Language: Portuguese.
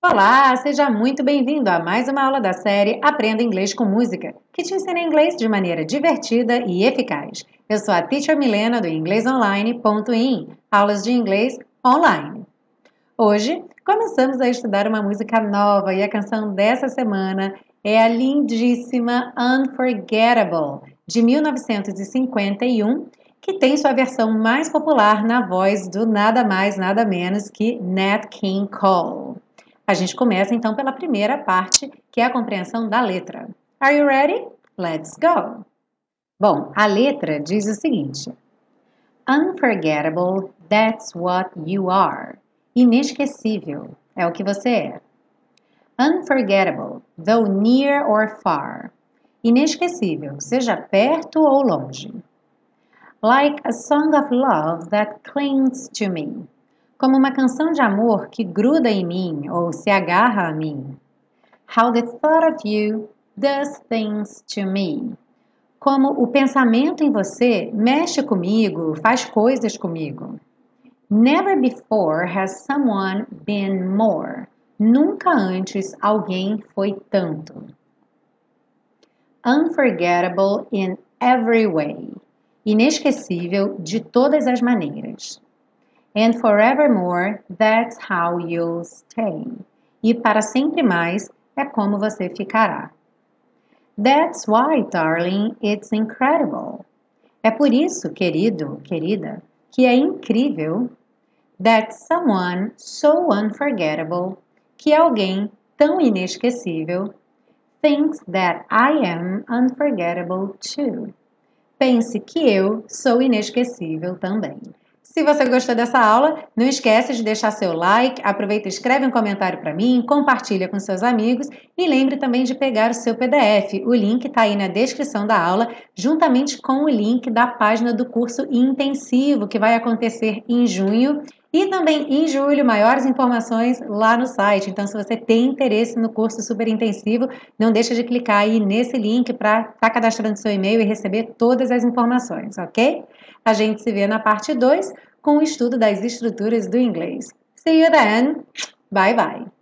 Olá, seja muito bem-vindo a mais uma aula da série Aprenda Inglês com Música, que te ensina inglês de maneira divertida e eficaz. Eu sou a Teacher Milena do inglesonline.in, aulas de inglês online. Hoje, começamos a estudar uma música nova e a canção dessa semana é a lindíssima Unforgettable, de 1951, que tem sua versão mais popular na voz do nada mais, nada menos que Nat King Cole. A gente começa então pela primeira parte, que é a compreensão da letra. Are you ready? Let's go! Bom, a letra diz o seguinte: Unforgettable, that's what you are. Inesquecível é o que você é. Unforgettable, though near or far. Inesquecível, seja perto ou longe. Like a song of love that clings to me como uma canção de amor que gruda em mim ou se agarra a mim. How the thought of you does things to me. Como o pensamento em você mexe comigo, faz coisas comigo. Never before has someone been more. Nunca antes alguém foi tanto. Unforgettable in every way. Inesquecível de todas as maneiras. And forevermore, that's how you'll stay. E para sempre mais é como você ficará. That's why, darling, it's incredible. É por isso, querido, querida, que é incrível that someone so unforgettable, que alguém tão inesquecível, thinks that I am unforgettable too. Pense que eu sou inesquecível também. Se você gostou dessa aula, não esquece de deixar seu like, aproveita e escreve um comentário para mim, compartilha com seus amigos e lembre também de pegar o seu PDF. O link está aí na descrição da aula, juntamente com o link da página do curso intensivo que vai acontecer em junho e também em julho, maiores informações lá no site. Então, se você tem interesse no curso super intensivo, não deixa de clicar aí nesse link para estar tá cadastrando seu e-mail e receber todas as informações, ok? A gente se vê na parte 2 com o estudo das estruturas do inglês. See you then! Bye bye!